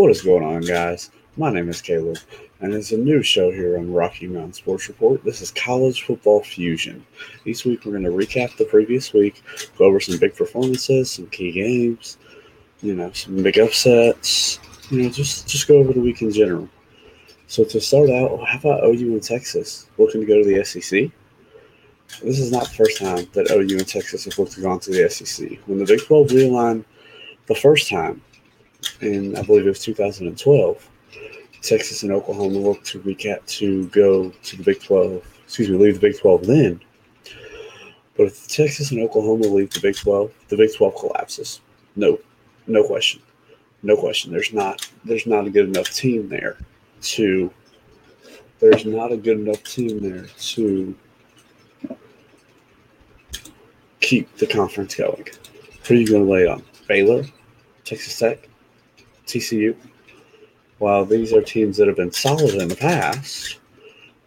What is going on, guys? My name is Caleb, and it's a new show here on Rocky Mountain Sports Report. This is College Football Fusion. Each week, we're going to recap the previous week, go over some big performances, some key games, you know, some big upsets, you know, just just go over the week in general. So to start out, how about OU and Texas looking to go to the SEC? This is not the first time that OU and Texas have looked to go on to the SEC. When the Big 12 realigned the first time, in I believe it was 2012, Texas and Oklahoma looked to recap to go to the Big 12. Excuse me, leave the Big 12 then. But if Texas and Oklahoma leave the Big 12, the Big 12 collapses. No, no question, no question. There's not there's not a good enough team there to. There's not a good enough team there to keep the conference going. Who are you going to lay on? Baylor, Texas Tech, TCU. While these are teams that have been solid in the past,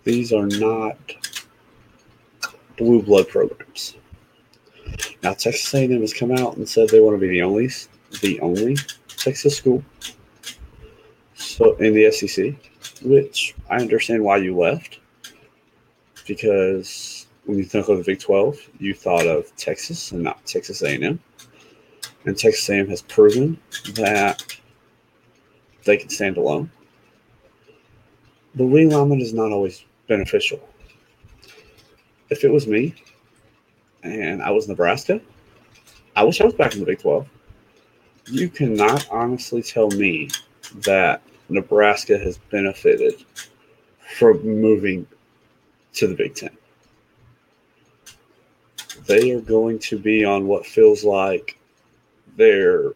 these are not blue blood programs. Now Texas A&M has come out and said they want to be the only the only Texas school so in the SEC, which I understand why you left because when you think of the Big 12, you thought of Texas and not Texas A&M. And Texas A&M has proven that they can stand alone. But realignment is not always beneficial. If it was me and I was Nebraska, I wish I was back in the Big 12. You cannot honestly tell me that Nebraska has benefited from moving to the Big Ten. They are going to be on what feels like their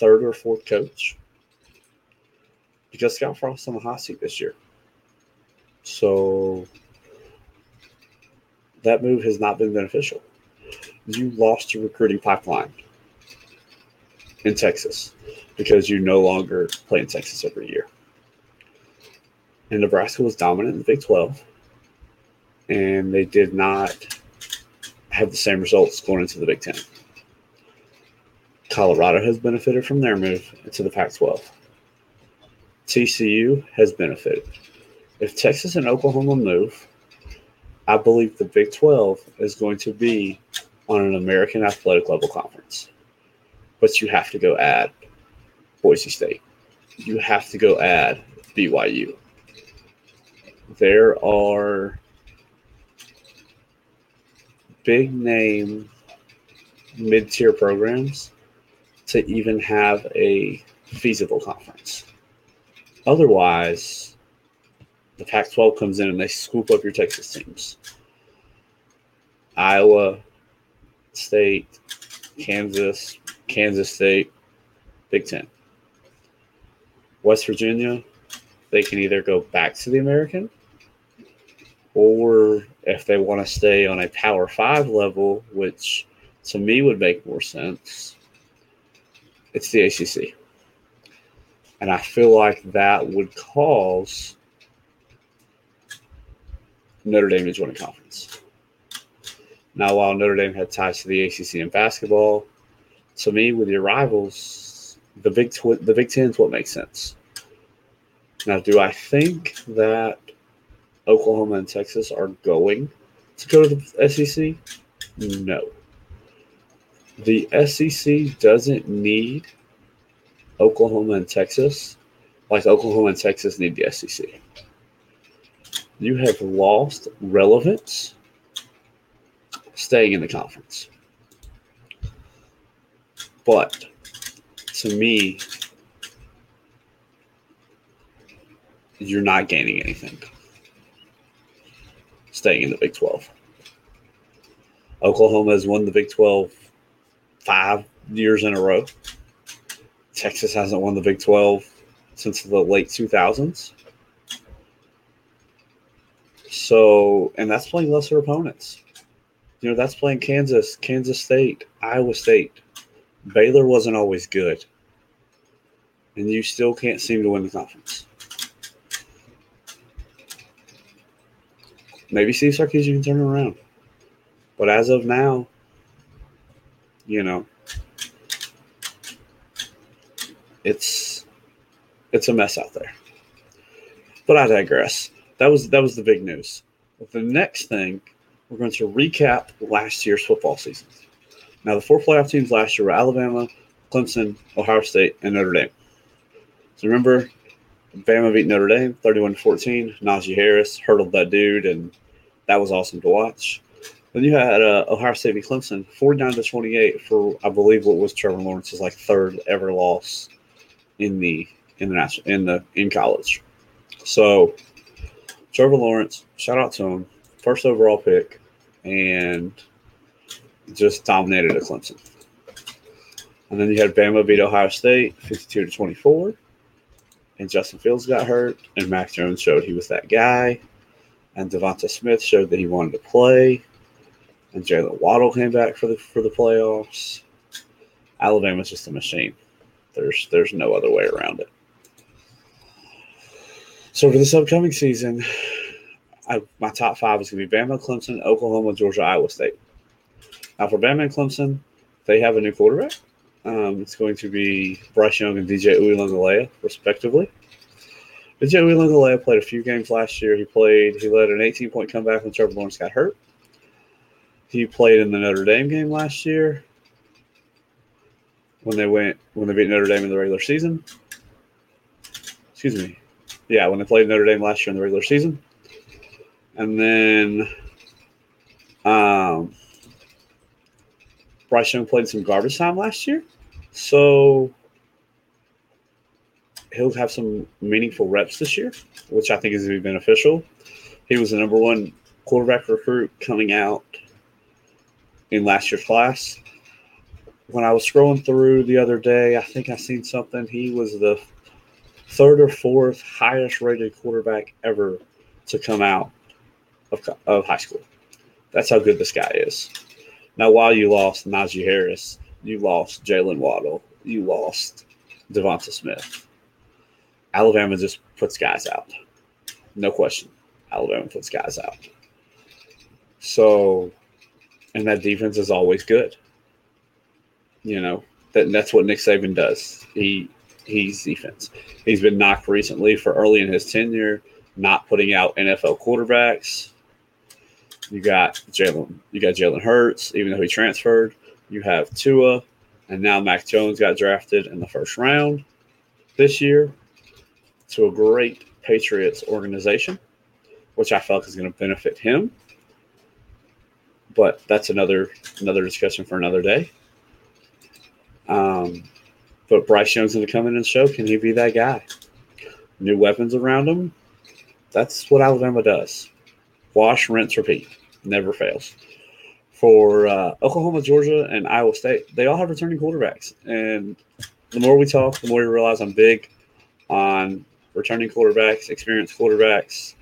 third or fourth coach Frost on the hot seat this year. So that move has not been beneficial. You lost your recruiting pipeline in Texas because you no longer play in Texas every year. And Nebraska was dominant in the Big 12, and they did not have the same results going into the Big 10. Colorado has benefited from their move into the Pac 12. TCU has benefited. If Texas and Oklahoma move, I believe the Big 12 is going to be on an American athletic level conference. But you have to go add Boise State. You have to go add BYU. There are big name mid tier programs to even have a feasible conference. Otherwise, the Pac 12 comes in and they scoop up your Texas teams. Iowa State, Kansas, Kansas State, Big Ten. West Virginia, they can either go back to the American or if they want to stay on a Power Five level, which to me would make more sense, it's the ACC. And I feel like that would cause Notre Dame to join a conference. Now, while Notre Dame had ties to the ACC in basketball, to me, with your rivals, the Big Tw- the Big Ten is what makes sense. Now, do I think that Oklahoma and Texas are going to go to the SEC? No. The SEC doesn't need Oklahoma and Texas like Oklahoma and Texas need the SEC. You have lost relevance staying in the conference. But to me, you're not gaining anything staying in the Big 12. Oklahoma has won the Big 12 five years in a row. Texas hasn't won the Big 12 since the late 2000s. So, and that's playing lesser opponents. You know, that's playing Kansas, Kansas State, Iowa State. Baylor wasn't always good and you still can't seem to win the conference. Maybe Steve Sarkisian can turn around. But as of now, you know, it's it's a mess out there. But I digress. That was that was the big news. The next thing, we're going to recap last year's football season. Now, the four playoff teams last year were Alabama, Clemson, Ohio State, and Notre Dame. So remember, Bama beat Notre Dame 31 14. Najee Harris hurdled that dude, and that was awesome to watch. Then you had uh, Ohio State beat Clemson 49 to 28 for, I believe, what was Trevor Lawrence's like third ever loss in the in the national in the in college. So Trevor Lawrence, shout out to him, first overall pick, and just dominated at Clemson. And then you had Bama beat Ohio State 52 to 24. And Justin Fields got hurt, and Mac Jones showed he was that guy. And Devonta Smith showed that he wanted to play. And Jaylen Waddle came back for the for the playoffs. Alabama's just a machine. There's there's no other way around it. So for this upcoming season, I, my top five is going to be Bama, Clemson, Oklahoma, Georgia, Iowa State. Now for Bama and Clemson, they have a new quarterback. Um, it's going to be Bryce Young and DJ Uiagalelei, respectively. DJ Uiagalelei played a few games last year. He played. He led an 18 point comeback when Trevor Lawrence got hurt. He played in the Notre Dame game last year when they went when they beat Notre Dame in the regular season. Excuse me. Yeah, when they played Notre Dame last year in the regular season. And then um, Bryce Young played some garbage time last year. So he'll have some meaningful reps this year, which I think is going to be beneficial. He was the number one quarterback recruit coming out in last year's class. When I was scrolling through the other day, I think I seen something. He was the third or fourth highest rated quarterback ever to come out of, of high school. That's how good this guy is. Now, while you lost Najee Harris, you lost Jaylen Waddle, you lost Devonta Smith. Alabama just puts guys out. No question. Alabama puts guys out. So, and that defense is always good. You know, that, that's what Nick Saban does. He he's defense. He's been knocked recently for early in his tenure, not putting out NFL quarterbacks. You got Jalen. You got Jalen Hurts, even though he transferred. You have Tua, and now Mac Jones got drafted in the first round this year to a great Patriots organization, which I felt is going to benefit him. But that's another another discussion for another day. Um, but Bryce Young's going to come in and show can he be that guy? New weapons around him. That's what Alabama does. Wash, rinse, repeat. Never fails. For uh, Oklahoma, Georgia, and Iowa State, they all have returning quarterbacks. And the more we talk, the more we realize I'm big on returning quarterbacks, experienced quarterbacks.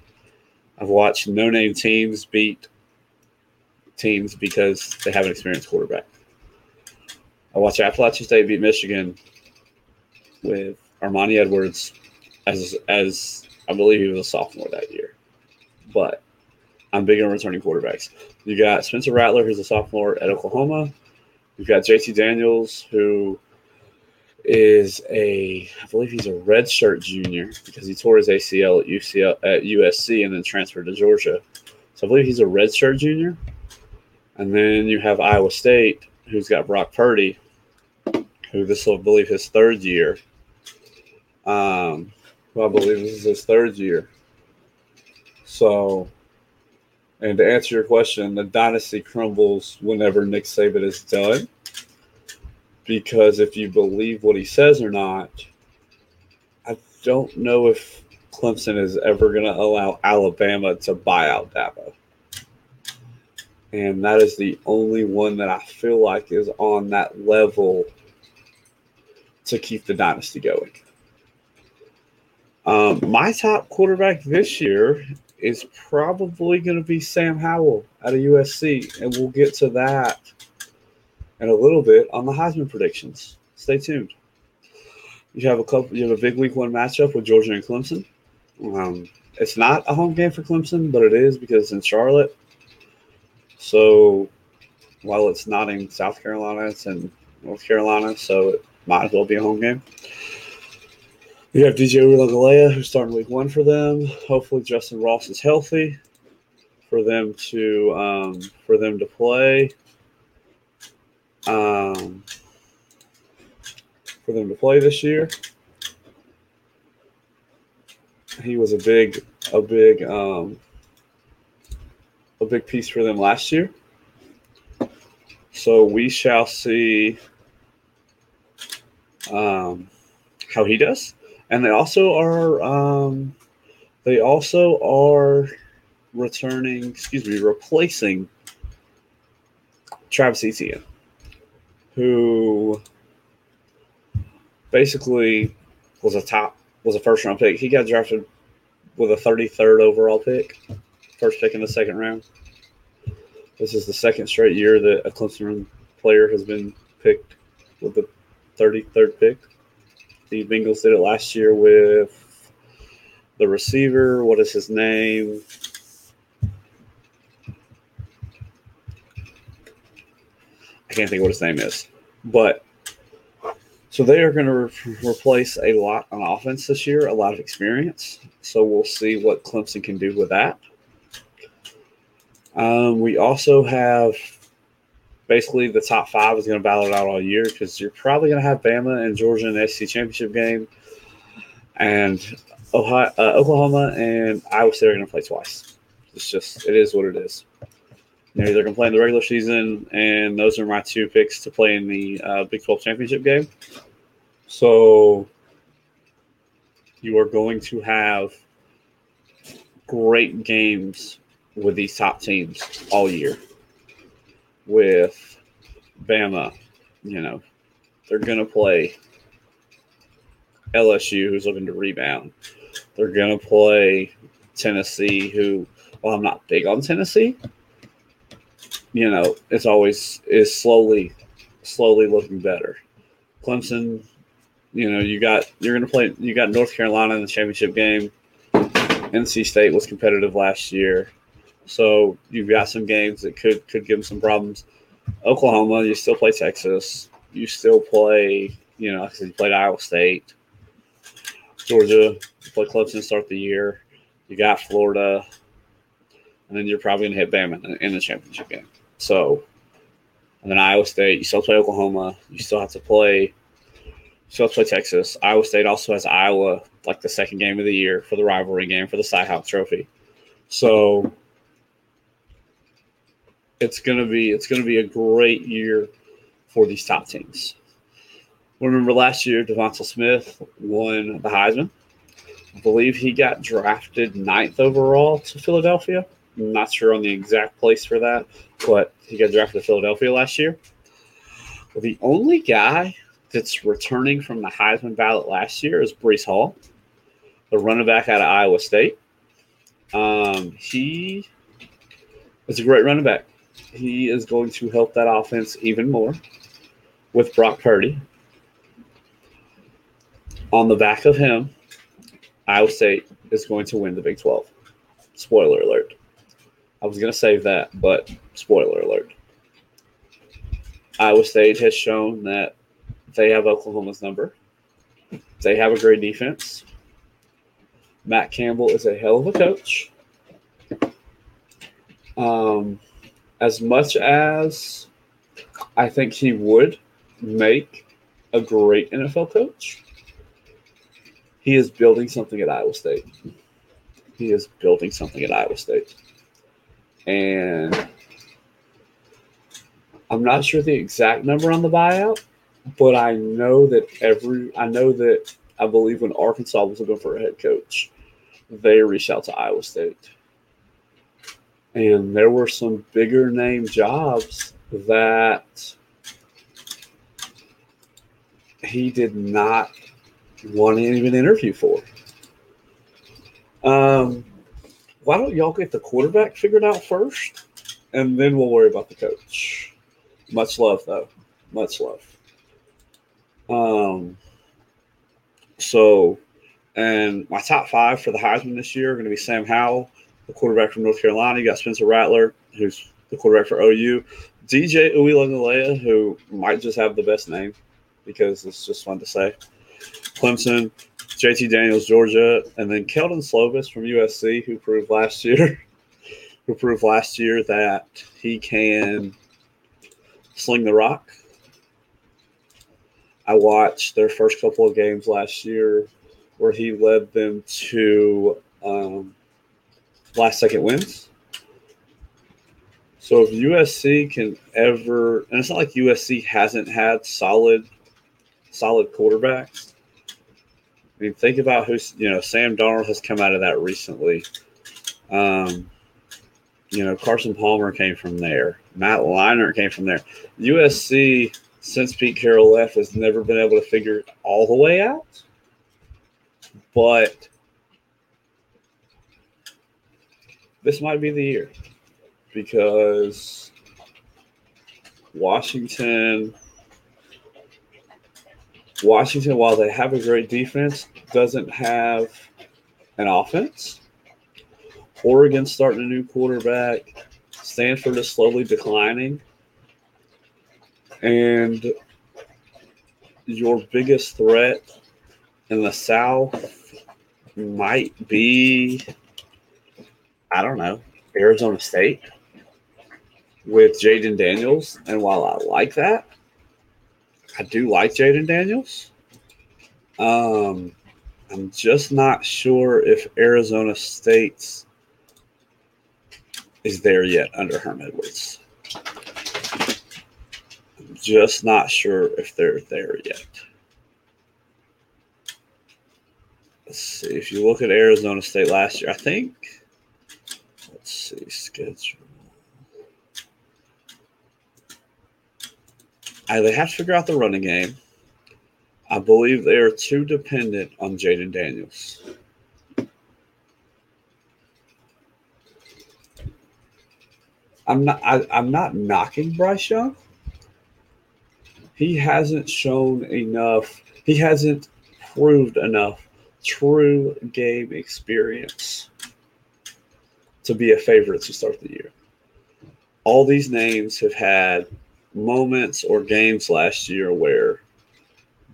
I've watched no name teams beat teams because they have an experienced quarterback. I watched Appalachian State beat Michigan with Armani Edwards as as I believe he was a sophomore that year. But I'm big on returning quarterbacks. You got Spencer Rattler, who's a sophomore at Oklahoma. You've got JT Daniels, who is a, I believe he's a redshirt junior because he tore his ACL at UCL at USC and then transferred to Georgia. So I believe he's a redshirt junior. And then you have Iowa State, who's got Brock Purdy, who this will believe his third year. Um, I believe this is his third year. So and to answer your question, the dynasty crumbles whenever Nick Saban is done. Because if you believe what he says or not, I don't know if Clemson is ever going to allow Alabama to buy out Dabo. And that is the only one that I feel like is on that level to keep the dynasty going. Um, my top quarterback this year is probably going to be Sam Howell out of USC, and we'll get to that in a little bit on the Heisman predictions. Stay tuned. You have a couple. You have a big week one matchup with Georgia and Clemson. Um, it's not a home game for Clemson, but it is because it's in Charlotte. So while it's not in South Carolina, it's in North Carolina, so it might as well be a home game. You have DJ Uiagalelei, who's starting week one for them. Hopefully, Justin Ross is healthy for them to um, for them to play. Um, for them to play this year. He was a big a big um, a big piece for them last year. So we shall see um, how he does. And they also are um, they also are returning, excuse me, replacing Travis Etienne, who basically was a top was a first round pick. He got drafted with a 33rd overall pick, first pick in the second round. This is the second straight year that a Clemson player has been picked with the 33rd pick. The Bengals did it last year with the receiver. What is his name? I can't think what his name is. But so they are going to re- replace a lot on offense this year, a lot of experience. So we'll see what Clemson can do with that. Um, we also have basically the top five is going to battle it out all year because you're probably going to have Bama and Georgia in the SEC championship game, and Ohio, uh, Oklahoma and Iowa State are going to play twice. It's just it is what it is. They're either going to play in the regular season, and those are my two picks to play in the uh, Big 12 championship game. So you are going to have great games with these top teams all year. With Bama, you know, they're going to play LSU, who's looking to rebound. They're going to play Tennessee, who, well, I'm not big on Tennessee, you know, it's always is slowly, slowly looking better. Clemson, you know, you got you're going to play. You got North Carolina in the championship game. NC State was competitive last year, so you've got some games that could could give them some problems. Oklahoma, you still play Texas. You still play, you know, you played Iowa State. Georgia, you play Clemson to start the year. You got Florida, and then you're probably going to hit Bama in, the championship game. So, and then Iowa State, you still play Oklahoma. You still have to play. Have to play Texas. Iowa State also has Iowa like the second game of the year for the rivalry game for the Cy-Hawk Trophy. So it's gonna be it's gonna be a great year for these top teams. Remember last year, Devonta Smith won the Heisman. I believe he got drafted ninth overall to Philadelphia. I'm not sure on the exact place for that, but he got drafted to Philadelphia last year. The only guy that's returning from the Heisman ballot last year is Breece Hall, the running back out of Iowa State. Um, he is a great running back. He is going to help that offense even more with Brock Purdy. On the back of him, Iowa State is going to win the Big 12. Spoiler alert. I was going to save that, but spoiler alert. Iowa State has shown that they have Oklahoma's number. They have a great defense. Matt Campbell is a hell of a coach. Um, as much as I think he would make a great NFL coach, he is building something at Iowa State. He is building something at Iowa State and I'm not sure the exact number on the buyout, but I know that every I know that I believe when Arkansas was looking for a head coach, they reached out to Iowa State. And there were some bigger name jobs that he did not want to even interview for. Um, why don't y'all get the quarterback figured out first, and then we'll worry about the coach. Much love, though. Much love. Um. So, and my top five for the Heisman this year are going to be Sam Howell, the quarterback from North Carolina. You got Spencer Rattler, who's the quarterback for OU. DJ Uiagalelei, who might just have the best name because it's just fun to say. Clemson, JT Daniels, Georgia, and then Kedon Slovis from USC, who proved last year, who proved last year that he can sling the rock. I watched their first couple of games last year where he led them to um, last second wins. So if USC can ever, and it's not like USC hasn't had solid, solid quarterbacks. I mean, think about who's you know Sam Darnold has come out of that recently. Um, you know Carson Palmer came from there. Matt Leinart came from there. USC since Pete Carroll left has never been able to figure it all the way out. But this might be the year because Washington Washington, while they have a great defense, doesn't have an offense. Oregon starting a new quarterback. Stanford is slowly declining. And your biggest threat in the South might be, I don't know, Arizona State with Jayden Daniels. And while I like that, I do like Jayden Daniels. Um, I'm just not sure if Arizona State's is there yet under Herm Edwards. I'm just not sure if they're there yet. Let's see. If you look at Arizona State last year, I think. See schedule. I, they have to figure out the running game. I believe they are too dependent on Jayden Daniels. I'm not. I, I'm not knocking Bryce Young. He hasn't shown enough. He hasn't proved enough true game experience to be a favorite to start the year. All these names have had moments or games last year where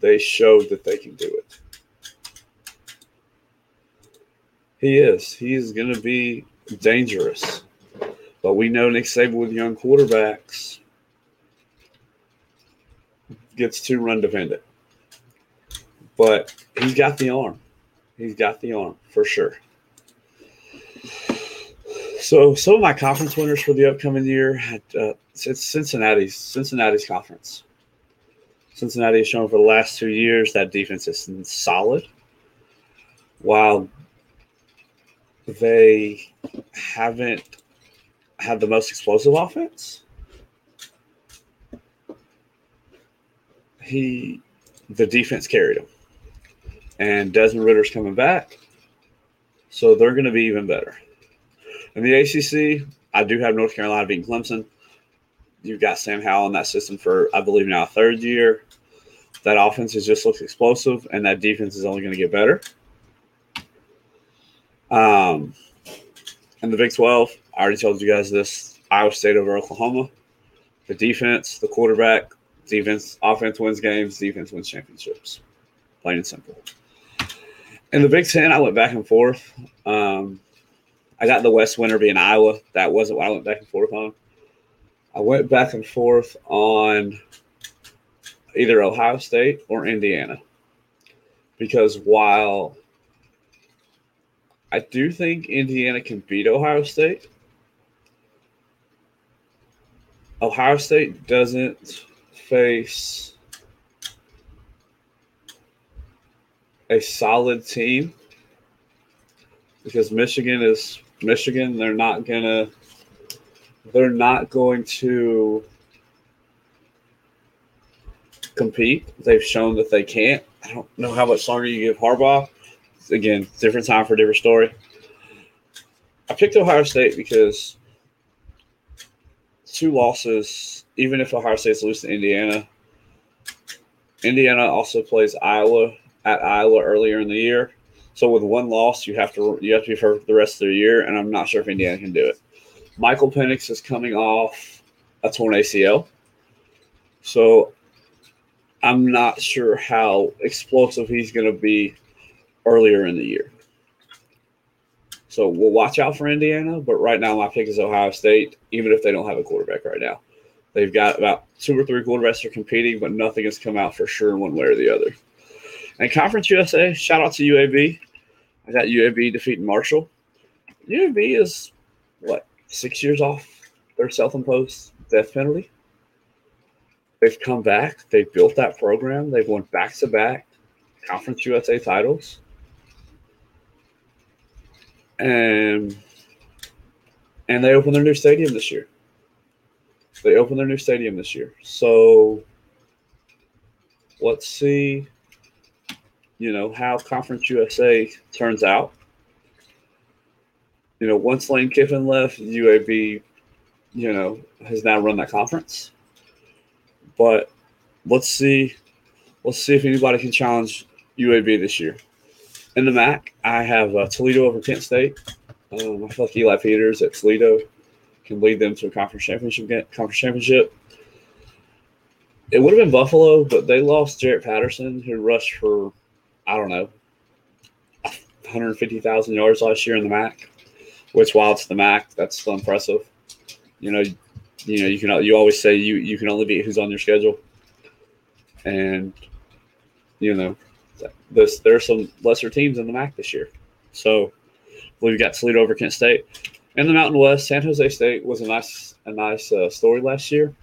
they showed that they can do it. He is. He is going to be dangerous. But we know Nick Saban with young quarterbacks gets too run dependent. But he's got the arm. He's got the arm for sure. So some of my conference winners for the upcoming year had uh, it's Cincinnati's Cincinnati's conference. Cincinnati has shown for the last two years that defense is solid. While they haven't had the most explosive offense, he the defense carried him. And Desmond Ridder's coming back. So they're going to be even better. In the ACC, I do have North Carolina beating Clemson. You've got Sam Howell in that system for, I believe, now a third year. That offense is just looks explosive, and that defense is only going to get better. Um, and the Big 12, I already told you guys this Iowa State over Oklahoma. The defense, the quarterback, defense, offense wins games, defense wins championships. Plain and simple. In the Big Ten, I went back and forth. Um, I got the West winner being Iowa. That wasn't what I went back and forth on. I went back and forth on either Ohio State or Indiana. Because while I do think Indiana can beat Ohio State, Ohio State doesn't face a solid team because Michigan is Michigan. They're not gonna. They're not going to compete. They've shown that they can't. I don't know how much longer you give Harbaugh. Again, different time for different story. I picked Ohio State because two losses, even if Ohio State's lose to Indiana, Indiana also plays Iowa at Iowa earlier in the year. So with one loss, you have to you have to be for the rest of the year, and I'm not sure if Indiana can do it. Michael Penix is coming off a torn ACL, so I'm not sure how explosive he's going to be earlier in the year. So we'll watch out for Indiana, but right now my pick is Ohio State, even if they don't have a quarterback right now. They've got about two or three quarterbacks are competing, but nothing has come out for sure one way or the other. And Conference USA, shout out to UAB. I got UAB defeating Marshall. UAB is what six years off their self-imposed death penalty. They've come back. They've built that program. They've won back-to-back Conference USA titles, and and they opened their new stadium this year. They opened their new stadium this year. So let's see, you know, how Conference USA turns out. You know, once Lane Kiffin left, UAB, you know, has now run that conference. But let's see, let's see if anybody can challenge UAB this year. In the MAC, I have uh, Toledo over Kent State. Um, I feel like Eli Peters at Toledo can lead them to a conference championship. Conference championship. It would have been Buffalo, but they lost Jaret Patterson, who rushed for I don't know 150,000 yards last year in the MAC. Which, while it's the MAC, that's still impressive. You know, you know, you can you always say you you can only beat who's on your schedule, and you know, this there are some lesser teams in the MAC this year. So we've got Toledo over Kent State. In the Mountain West, San Jose State was a nice a nice uh, story last year.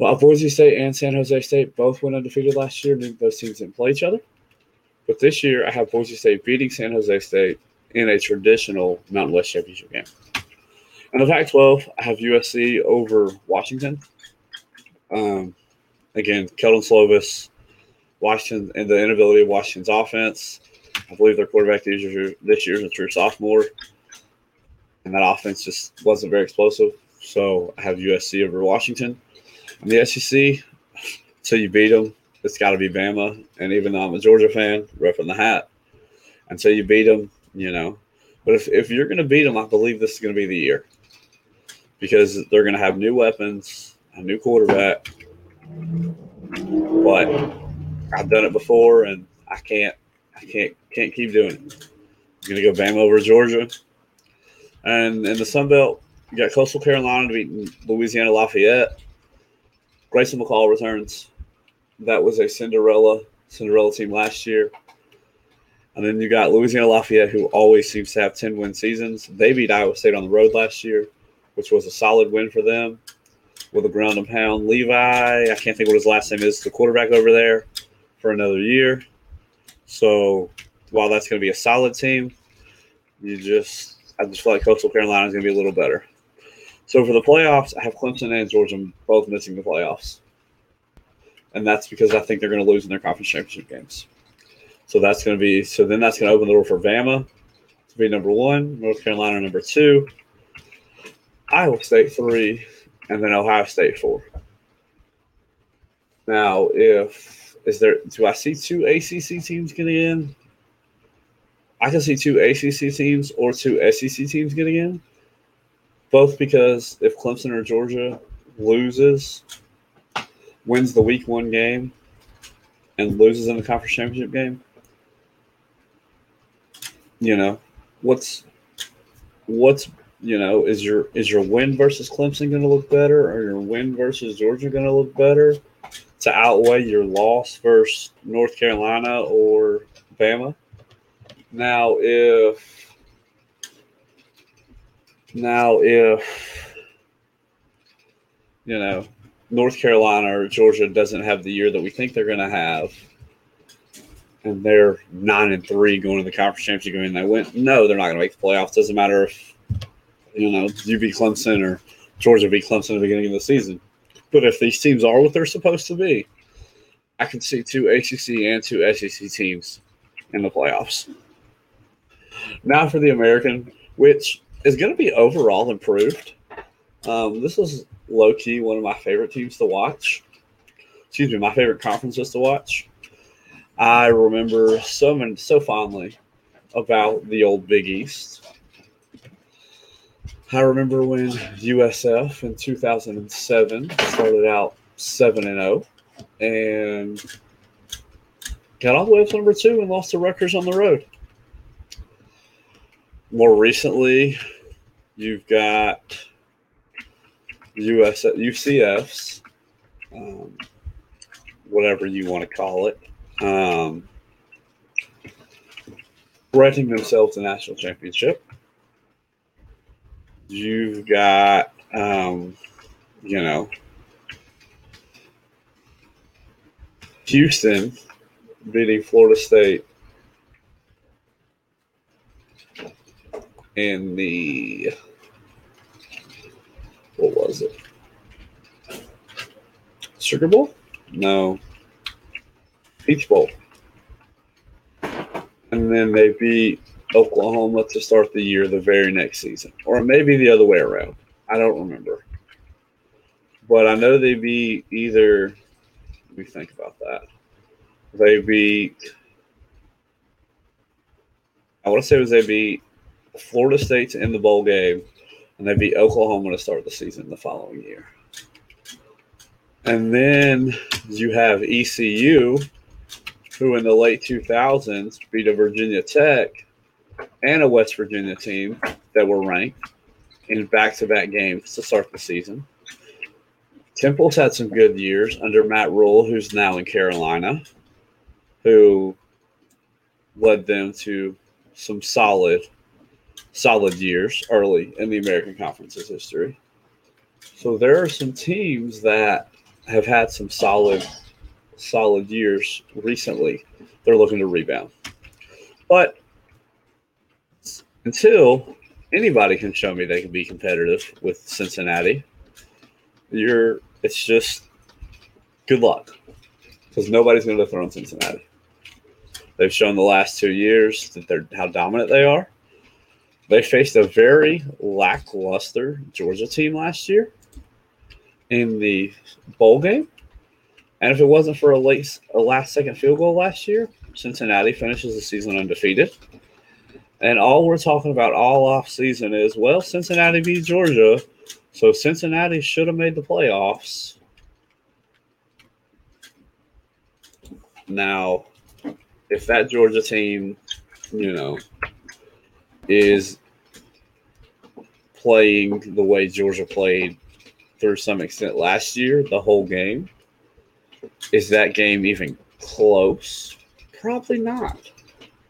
Well, Boise State and San Jose State both went undefeated last year. Those teams didn't play each other. But this year, I have Boise State beating San Jose State in a traditional Mountain West championship game. In the Pac 12, I have USC over Washington. Um, again, Kedon Slovis, Washington, and the inability of Washington's offense. I believe their quarterback this year is a true sophomore and that offense just wasn't very explosive. So I have USC over Washington. The SEC, until you beat them, it's got to be Bama. And even though I'm a Georgia fan, ripping the hat, until you beat them, you know. But if, if you're going to beat them, I believe this is going to be the year because they're going to have new weapons, a new quarterback. But I've done it before, and I can't, I can't, can't keep doing it. I'm going to go Bama over Georgia. And in the Sun Belt, you got Coastal Carolina beating Louisiana Lafayette. Grayson McCall returns. That was a Cinderella Cinderella team last year. And then you got Louisiana Lafayette, who always seems to have 10 win seasons. They beat Iowa State on the road last year, which was a solid win for them with a ground and pound. Levi, I can't think what his last name is, the quarterback over there for another year. So while that's going to be a solid team, you just I just feel like Coastal Carolina is going to be a little better. So for the playoffs, I have Clemson and Georgia both missing the playoffs. And that's because I think they're going to lose in their conference championship games. So that's going to be so then that's going to open the door for Bama to be number one, North Carolina number two, Iowa State three, and then Ohio State four. Now, if is there do I see two ACC teams getting in? I can see two ACC teams or two SEC teams getting in, both because if Clemson or Georgia loses, wins the week one game, and loses in the conference championship game, you know, what's what's you know is your is your win versus Clemson going to look better, or your win versus Georgia going to look better to outweigh your loss versus North Carolina or Bama? Now, if now if you know North Carolina or Georgia doesn't have the year that we think they're going to have, and they're nine and three going to the conference championship game, and they went. No, they're not going to make the playoffs. Doesn't matter if you know you beat Clemson or Georgia beat Clemson at the beginning of the season. But if these teams are what they're supposed to be, I can see two ACC and two SEC teams in the playoffs. Now for the American, which is going to be overall improved. Um, this is low key one of my favorite teams to watch. Excuse me, my favorite conferences to watch. I remember so many, so fondly about the old Big East. I remember when USF in 2007 started out 7 and 0 and got all the way up to number two and lost to Rutgers on the road. More recently, you've got US UCFs, um, whatever you want to call it, um, granting themselves the national championship. You've got, um, you know, Houston beating Florida State in the what was it? Sugar Bowl? No. Peach Bowl. And then they beat Oklahoma to start the year the very next season. Or maybe the other way around. I don't remember. But I know they beat either let me think about that. They beat I want to say was they beat Florida State in the bowl game and they beat Oklahoma to start the season the following year. And then you have ECU, who in the late 2000s beat a Virginia Tech and a West Virginia team that were ranked in back to back games to start the season. Temple's had some good years under Matt Rhule, who's now in Carolina, who led them to some solid solid years early in the American Conference's history. So there are some teams that have had some solid solid years recently. They're looking to rebound. But until anybody can show me they can be competitive with Cincinnati, you're it's just good luck. Because nobody's going to throw in Cincinnati. They've shown the last two years that they're how dominant they are. They faced a very lackluster Georgia team last year in the bowl game. And if it wasn't for a late a last second field goal last year, Cincinnati finishes the season undefeated. And all we're talking about all off season is well, Cincinnati beat Georgia, so Cincinnati should have made the playoffs. Now, if that Georgia team, you know, is playing the way Georgia played through some extent last year, the whole game. Is that game even close? Probably not.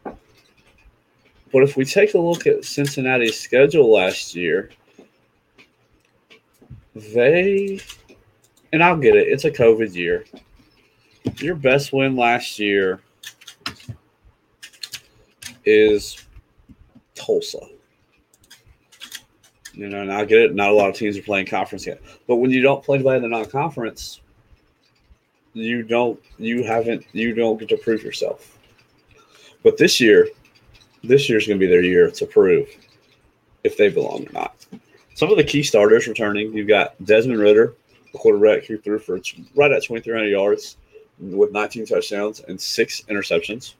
But if we take a look at Cincinnati's schedule last year, they, and I'll get it, it's a COVID year. Your best win last year is Tulsa. You know, and I get it. Not a lot of teams are playing conference yet, but when you don't play by the non-conference, you don't, you haven't, you don't get to prove yourself. But this year, this year is going to be their year to prove if they belong or not. Some of the key starters returning. You've got Desmond Ridder, the quarterback who threw for right at 2,300 yards with 19 touchdowns and six interceptions.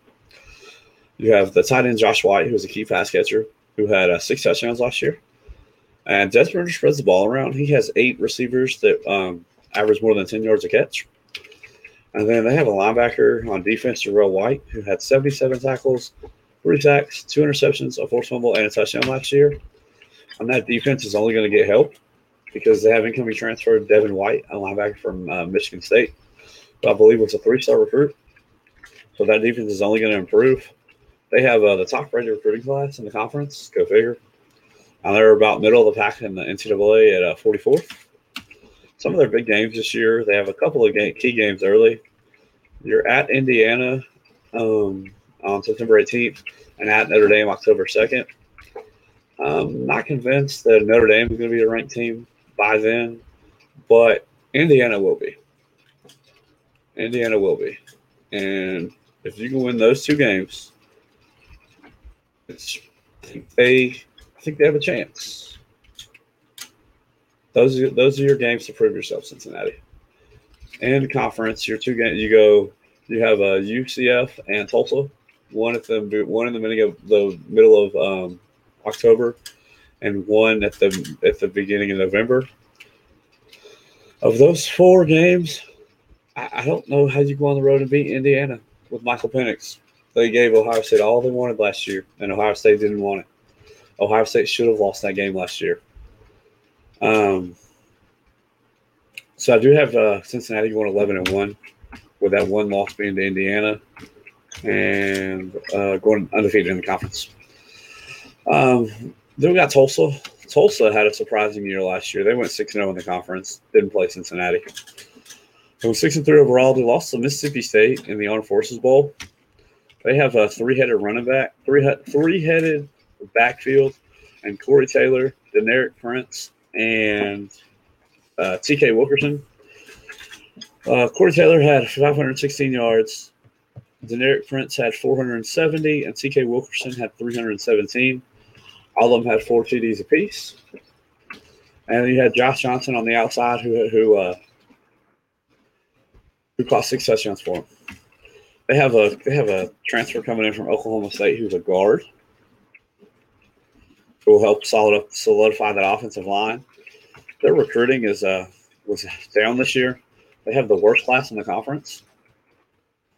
You have the tight end Josh Whyle, who was a key pass catcher, who had uh, six touchdowns last year. And Desmond spreads the ball around. He has eight receivers that um, average more than 10 yards a catch. And then they have a linebacker on defense, Jarrell White, who had 77 tackles, three sacks, two interceptions, a forced fumble, and a touchdown last year. And that defense is only going to get help because they have incoming transfer Devin White, a linebacker from uh, Michigan State, who I believe was a three-star recruit. So that defense is only going to improve. They have uh, the top rated recruiting class in the conference. Go figure. And they're about middle of the pack in the NCAA at uh, 44th. Some of their big games this year, they have a couple of game, key games early. You're at Indiana um, on September 18th and at Notre Dame October 2nd. I'm not convinced that Notre Dame is going to be a ranked team by then, but Indiana will be. Indiana will be. And if you can win those two games, it's, they I think they have a chance. Those are, those are your games to prove yourself, Cincinnati. And conference, your two games, you go. You have a UCF and Tulsa, one at the one in the middle of the middle of um, October, and one at the at the beginning of November. Of those four games, I, I don't know how you go on the road and beat Indiana. with Michael Penix. They gave Ohio State all they wanted last year, and Ohio State didn't want it. Ohio State should have lost that game last year. Um, so I do have uh, Cincinnati going eleven and one, with that one loss being to Indiana, and uh, going undefeated in the conference. Um, then we got Tulsa. Tulsa had a surprising year last year. They went 6 0 in the conference. Didn't play Cincinnati. They went six and three overall. They lost to Mississippi State in the Armed Forces Bowl. They have a three-headed running back, three backfield, and Corey Taylor, Deneric Prince, and uh, T.K. Wilkerson. Uh, Corey Taylor had 516 yards. Deneric Prince had 470, and T.K. Wilkerson had 317. All of them had four TDs apiece. And you had Josh Johnson on the outside who who uh, who caught six touchdowns for him. They have a they have a transfer coming in from Oklahoma State who's a guard will help solid up, solidify that offensive line. Their recruiting is uh was down this year. They have the worst class in the conference,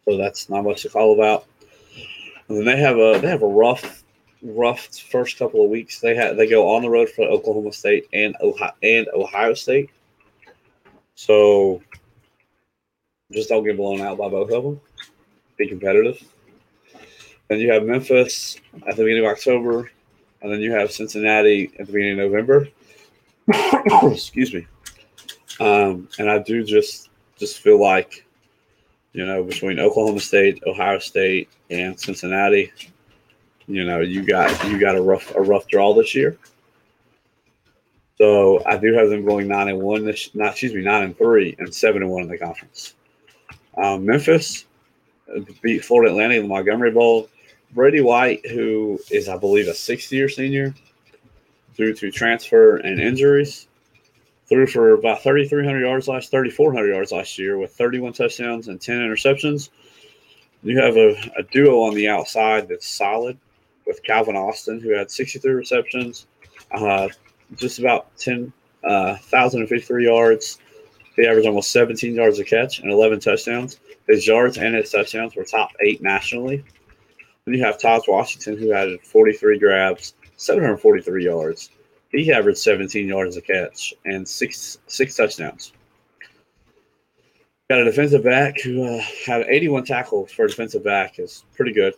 so that's not much to call about. And then they have a they have a rough rough first couple of weeks. They had they go on the road for Oklahoma State and Ohio and Ohio State. So just don't get blown out by both of them. Be competitive. Then you have Memphis at the beginning of October, and then you have Cincinnati at the beginning of November. Excuse me. Um, and I do just just feel like, you know, between Oklahoma State, Ohio State, and Cincinnati, you know, you got you got a rough a rough draw this year. So I do have them going nine and one this not excuse me nine and three and seven and one in the conference. Um, Memphis beat Florida Atlantic in the Montgomery Bowl. Brady White, who is I believe a sixth year senior, through to transfer and injuries, threw for about 3,300 yards last 3,400 yards last year with 31 touchdowns and 10 interceptions. You have a, a duo on the outside that's solid with Calvin Austin, who had 63 receptions, uh, just about 10,053 uh, yards. He averaged almost 17 yards a catch and 11 touchdowns. His yards and his touchdowns were top eight nationally. Then you have Tahj Washington, who had 43 grabs, 743 yards. He averaged 17 yards a catch and six six touchdowns. Got a defensive back who uh, had 81 tackles for a defensive back is pretty good.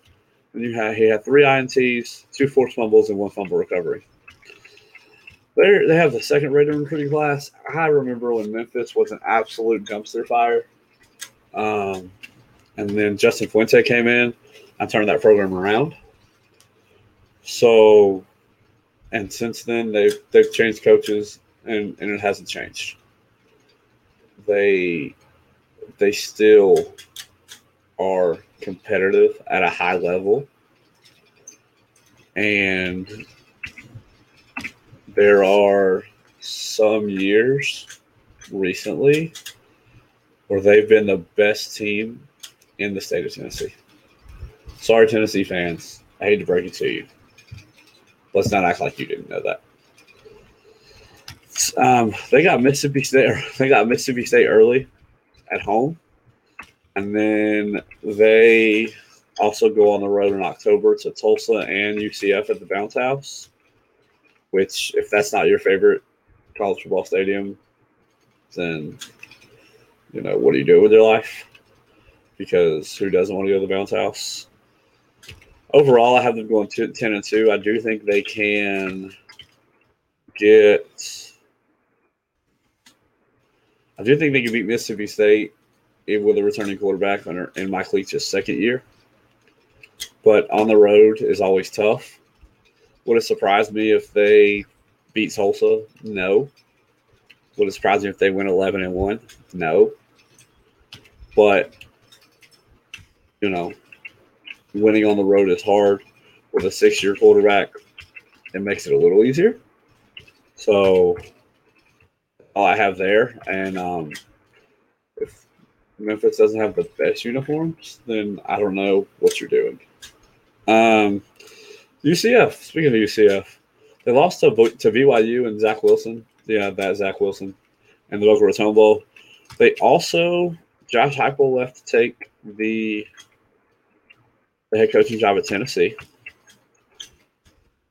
And you had, he had three INTs, two forced fumbles, and one fumble recovery. They they have the second rated recruiting class. I remember when Memphis was an absolute dumpster fire. Um, and then Justin Fuente came in and turned that program around. So, and since then they've they've changed coaches and, and it hasn't changed. They they still are competitive at a high level. And there are some years recently where they've been the best team in the state of Tennessee. Sorry, Tennessee fans. I hate to break it to you. Let's not act like you didn't know that. Um, they got Mississippi State. They got Mississippi State early at home, and then they also go on the road in October to Tulsa and UCF at the Bounce House. Which, if that's not your favorite college football stadium, then you know what do you do with your life? Because who doesn't want to go to the Bounce House? Overall, I have them going to ten and two. I do think they can get I do think they can beat Mississippi State with a returning quarterback in Mike Leach's second year. But on the road is always tough. Would it surprise me if they beat Tulsa? No. Would it surprise me if they win 11 and 1? No. But, you know, winning on the road is hard. With a six year quarterback, it makes it a little easier. So all I have there. And um, if Memphis doesn't have the best uniforms, then I don't know what you're doing. Um, UCF. Speaking of UCF, they lost to to BYU and Zach Wilson. Yeah, that Zach Wilson, and the Boca Raton Bowl. They also Josh Heupel left to take the the head coaching job at Tennessee,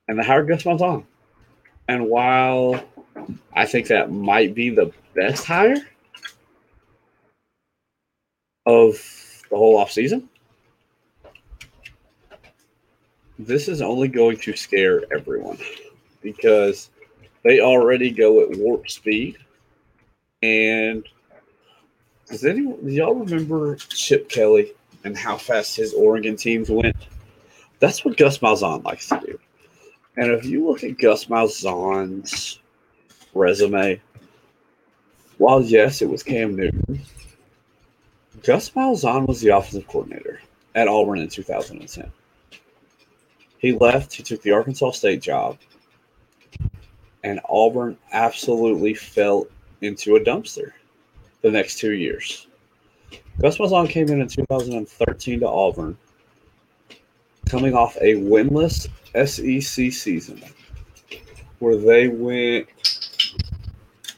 and the hired Gus Malzahn. And while I think that might be the best hire of the whole offseason, this is only going to scare everyone because they already go at warp speed. And does anyone, do y'all remember Chip Kelly and how fast his Oregon teams went? That's what Gus Malzahn likes to do. And if you look at Gus Malzahn's resume, while yes, it was Cam Newton, Gus Malzahn was the offensive coordinator at Auburn in 2010. He left, he took the Arkansas State job, and Auburn absolutely fell into a dumpster the next two years. Gus Malzahn came in in 2013 to Auburn, coming off a winless SEC season where they went,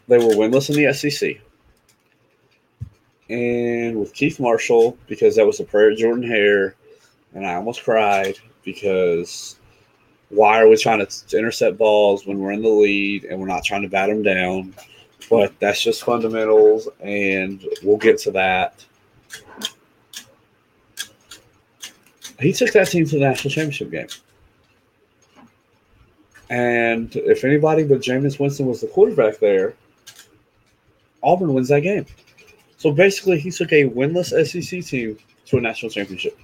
they were winless in the SEC. And with Keith Marshall, because that was the prayer of Jordan Hare, and I almost cried because why are we trying to intercept balls when we're in the lead and we're not trying to bat them down? But that's just fundamentals, and we'll get to that. He took that team to the national championship game. And if anybody but Jameis Winston was the quarterback there, Auburn wins that game. So basically, he took a winless SEC team to a national championship.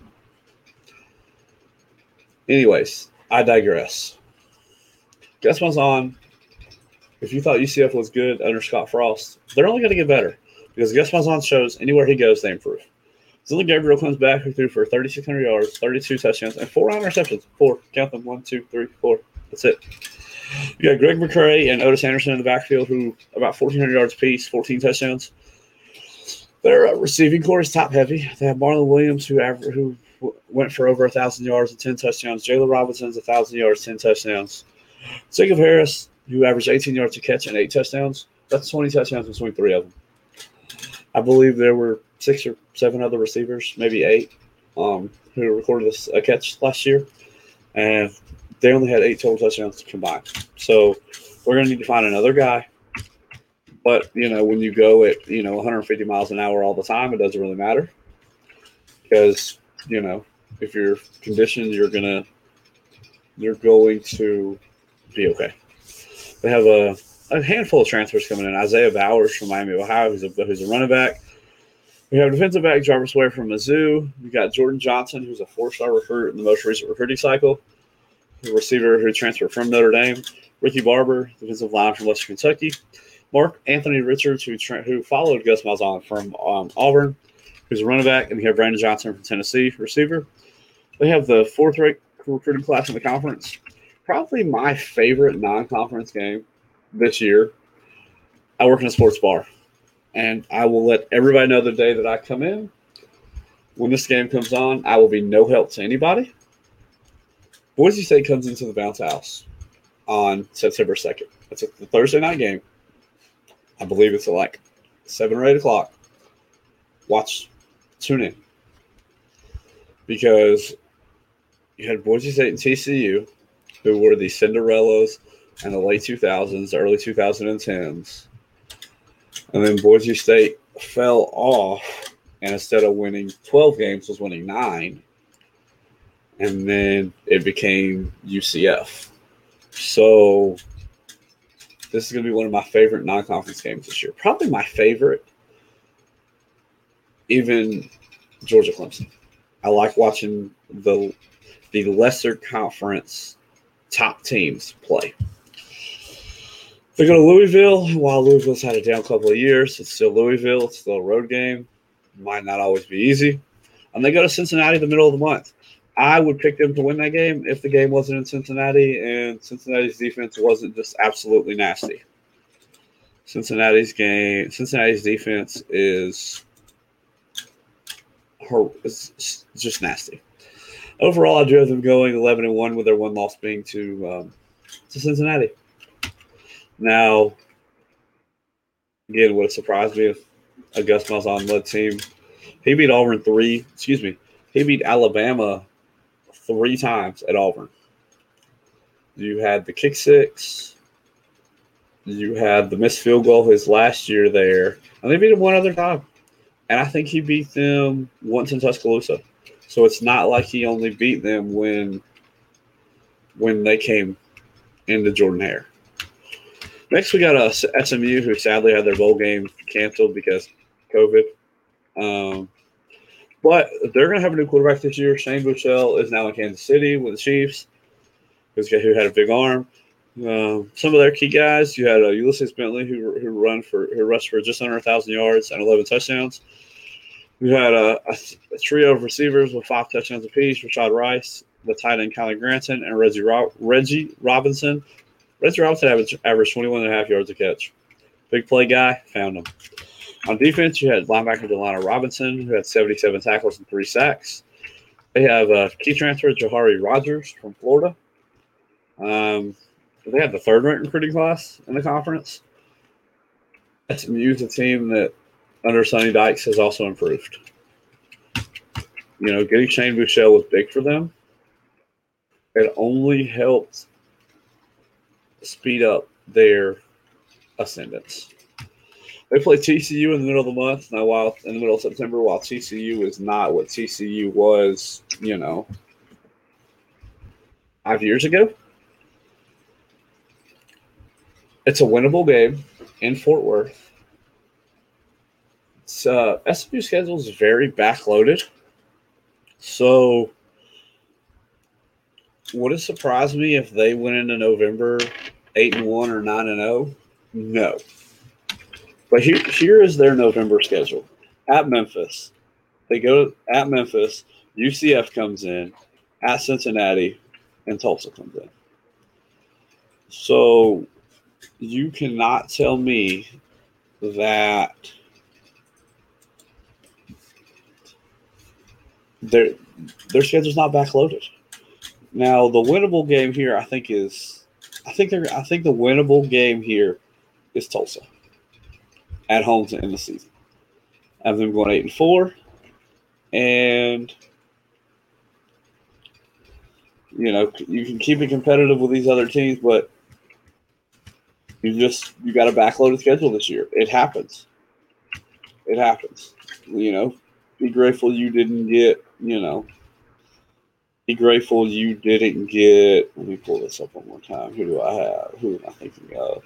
Anyways, I digress. Guess what's on? If you thought UCF was good under Scott Frost, they're only going to get better because Gus Malzahn shows anywhere he goes, they improve. Zilla Gabriel comes back who threw for 3,600 yards, 32 touchdowns, and four interceptions. Four. Count them. One, two, three, four. That's it. You got Greg McCrae and Otis Anderson in the backfield, who about 1,400 yards apiece, 14 touchdowns. Their uh, receiving corps is top heavy. They have Marlon Williams, who aver- who w- went for over 1,000 yards and 10 touchdowns. Jaylon Robinson's 1,000 yards, 10 touchdowns. Jacob Harris, who averaged 18 yards a catch and eight touchdowns. That's 20 touchdowns between three of them. I believe there were six or seven other receivers, maybe eight, um, who recorded a catch last year. And they only had eight total touchdowns combined. So we're going to need to find another guy. But, you know, when you go at, you know, 150 miles an hour all the time, it doesn't really matter. Because, you know, if you're conditioned, you're to, you're going to be okay. They have a, a handful of transfers coming in. Isaiah Bowers from Miami, Ohio, who's a, who's a running back. We have defensive back Jarvis Ware from Mizzou. We got Jordan Johnson, who's a four-star recruit in the most recent recruiting cycle the receiver who transferred from Notre Dame, Ricky Barber, defensive line from Western Kentucky, Mark Anthony Richards, who tra- who followed Gus Malzahn from um, Auburn, who's a running back, and we have Brandon Johnson from Tennessee, receiver. They have the fourth rate recruiting class in the conference. Probably my favorite non-conference game this year. I work in a sports bar, and I will let everybody know the day that I come in. When this game comes on, I will be no help to anybody. Boise State comes into the bounce house on September 2nd. It's a Thursday night game. I believe it's at like 7 or 8 o'clock. Watch, tune in. Because you had Boise State and TCU, who were the Cinderellas in the late 2000s, early 2010s. And then Boise State fell off, and instead of winning 12 games, was winning nine and then it became UCF. So this is going to be one of my favorite non-conference games this year. Probably my favorite, even Georgia Clemson. I like watching the the lesser conference top teams play. They go to Louisville. While Louisville's had a down couple of years, it's still Louisville. It's still a road game. Might not always be easy. And they go to Cincinnati in the middle of the month. I would pick them to win that game if the game wasn't in Cincinnati and Cincinnati's defense wasn't just absolutely nasty. Cincinnati's game, Cincinnati's defense is, is just nasty. Overall, I do have them going 11 and one with their one loss being to um, to Cincinnati. Now, again, would have surprised me if a Gus Malzahn led team. He beat Auburn three. Excuse me. He beat Alabama three times at Auburn. You had the kick six. You had the missed field goal his last year there. And they beat him one other time. And I think he beat them once in Tuscaloosa. So it's not like he only beat them when when they came into Jordan Hare. Next, we got uh, SMU who sadly had their bowl game canceled because COVID. Um, but they're going to have a new quarterback this year. Shane Buechele is now in Kansas City with the Chiefs. This guy who had a big arm. Um, some of their key guys, you had uh, Ulysses Bentley, who who run for who rushed for just under thousand yards and eleven touchdowns. We had a, a, a, trio of receivers with five touchdowns apiece: Rashee Rice, the tight end Kylen Granson, and Reggie Reggie Robinson. Reggie Robinson averaged, averaged 21 and a half yards a catch. Big play guy, found him. On defense, you had linebacker Delano Robinson, who had 77 tackles and three sacks. They have a key transfer Jahari Rogers from Florida. Um, they have the third ranked recruiting class in the conference. SMU is a team that under Sonny Dykes has also improved. You know, getting Shane Buechele was big for them. It only helped speed up their ascendance. They play TCU in the middle of the month now. While in the middle of September, while TCU is not what TCU was, you know, five years ago. It's a winnable game in Fort Worth. Uh, SMU schedule is very backloaded. So, would it surprise me if they went into November eight and one or nine and zero? Oh? No. But here, here is their November schedule at Memphis. They go at Memphis. UCF comes in at Cincinnati, and Tulsa comes in. So you cannot tell me that their their schedule's not backloaded. Now the winnable game here, I think, is I think they're I think the winnable game here is Tulsa at home to end the season. I have them going eight and four, and you know you can keep it competitive with these other teams, but you just you got a backloaded schedule this year. It happens. It happens. You know, be grateful you didn't get. You know, be grateful you didn't get. Let me pull this up one more time. Who do I have? Who am I thinking of?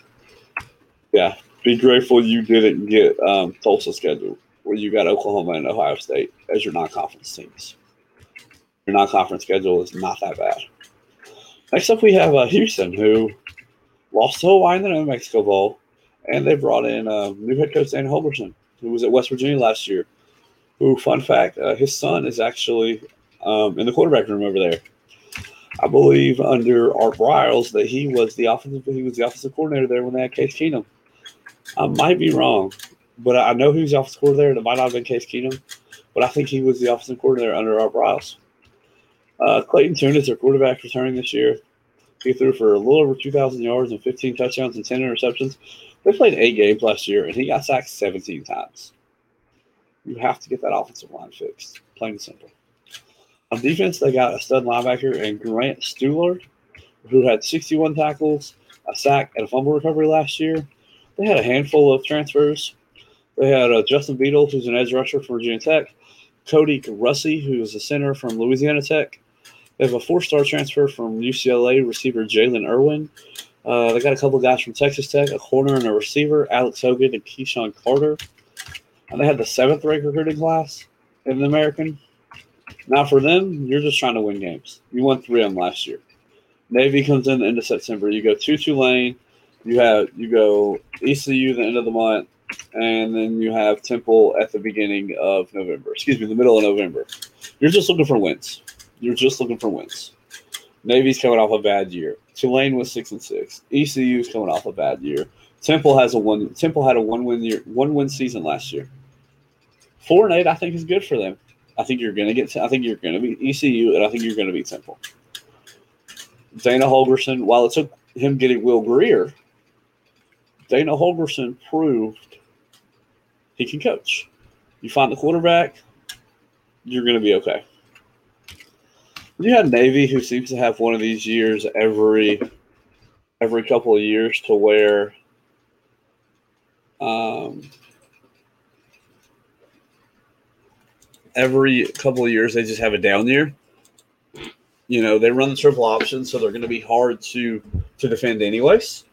Yeah, be grateful you didn't get um, Tulsa schedule where you got Oklahoma and Ohio State as your non-conference teams. Your non-conference schedule is not that bad. Next up, we have uh, Houston, who lost to Hawaii in the New Mexico Bowl, and they brought in uh, new head coach Dan Holgorsen, who was at West Virginia last year. Who, fun fact, uh, his son is actually um, in the quarterback room over there. I believe under Art Briles that he was the offensive he was the offensive coordinator there when they had Case Keenum. I might be wrong, but I know he was the offensive coordinator. And it might not have been Case Keenum, but I think he was the offensive coordinator under Art Briles. Uh, Clayton Tune is their quarterback returning this year. He threw for a little over 2,000 yards and 15 touchdowns and 10 interceptions. They played eight games last year, and he got sacked 17 times. You have to get that offensive line fixed, plain and simple. On defense, they got a stud linebacker and Grant Stuard, who had 61 tackles, a sack, and a fumble recovery last year. They had a handful of transfers. They had uh, Justin Beadle, who's an edge rusher from Virginia Tech, Cody Russey, who is a center from Louisiana Tech, they have a four-star transfer from UCLA receiver Jalen Irwin. Uh, they got a couple guys from Texas Tech, a corner and a receiver, Alex Hogan and Keyshawn Carter. And they had the seventh ranked recruiting class in the American. Now for them, you're just trying to win games. You won three of them last year. Navy comes in the end of September. You go to Tulane. You have you go ECU the end of the month, and then you have Temple at the beginning of November. Excuse me, the middle of November. You're just looking for wins. You're just looking for wins. Navy's coming off a bad year. Tulane was six and six. ECU's coming off a bad year. Temple has a one. Temple had a one win year, one win season last year. Four and eight, I think, is good for them. I think you're going to get. I think you're going to be ECU, and I think you're going to be Temple. Dana Holgorsen, while it took him getting Will Grier, Dana Holgorsen proved he can coach. You find the quarterback, you're going to be okay. You had Navy, who seems to have one of these years every every couple of years, to where um, every couple of years they just have a down year. You know, they run the triple option, so they're going to be hard to to defend anyways.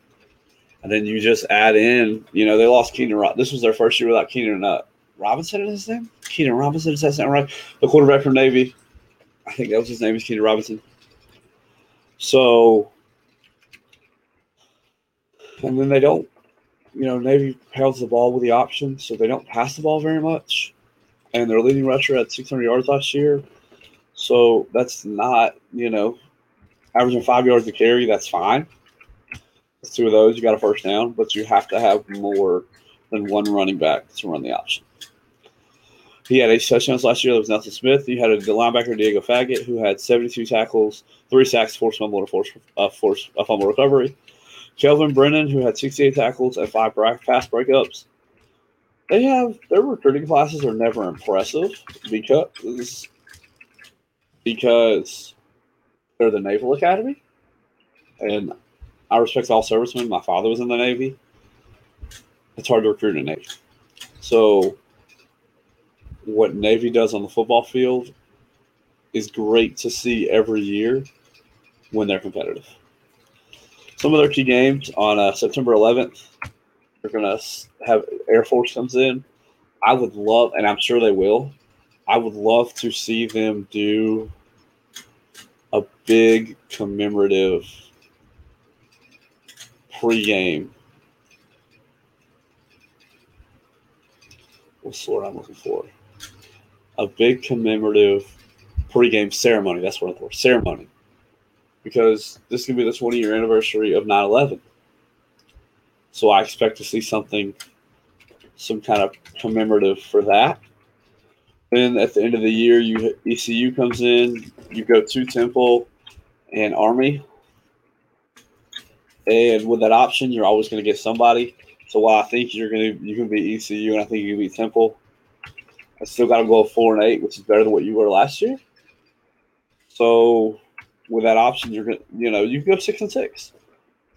And then you just add in, you know, they lost Keenan. This was their first year without Keenan uh, Robinson. Is his name? Keenan Robinson. Does that sound right? The quarterback from Navy. I think that was his name. Is Keenan Robinson. So, and then they don't. You know, Navy holds the ball with the option, so they don't pass the ball very much and their leading rusher had 600 yards last year. So that's not, you know, averaging five yards to carry. That's fine. That's two of those. You got a first down, but you have to have more than one running back to run the option. He had eight touchdowns last year. That was Nelson Smith. You had a linebacker, Diego Fagot, who had 72 tackles, three sacks, forced fumble, and a forced, uh, forced, a fumble recovery. Kelvin Brennan, who had 68 tackles and five pass breakups they have their recruiting classes are never impressive because because they're the Naval Academy, and I respect all servicemen. My father was in the Navy. It's hard to recruit in Navy. So, what Navy does on the football field is great to see every year when they're competitive. Some of their key games on uh, September 11th they're going to have Air Force comes in. I would love, and I'm sure they will. I would love to see them do a big commemorative pregame. What's the word I'm looking for? A big commemorative pregame ceremony. That's what I'm looking for. Ceremony. Because this to be the 20 year anniversary of 9 11. So I expect to see something, some kind of commemorative for that. Then at the end of the year, you ECU comes in. You go to Temple and Army, and with that option, you're always going to get somebody. So while I think you're going to you can be ECU and I think you can be Temple, I still got to go four and eight, which is better than what you were last year. So with that option, you're going to you know you can go six and six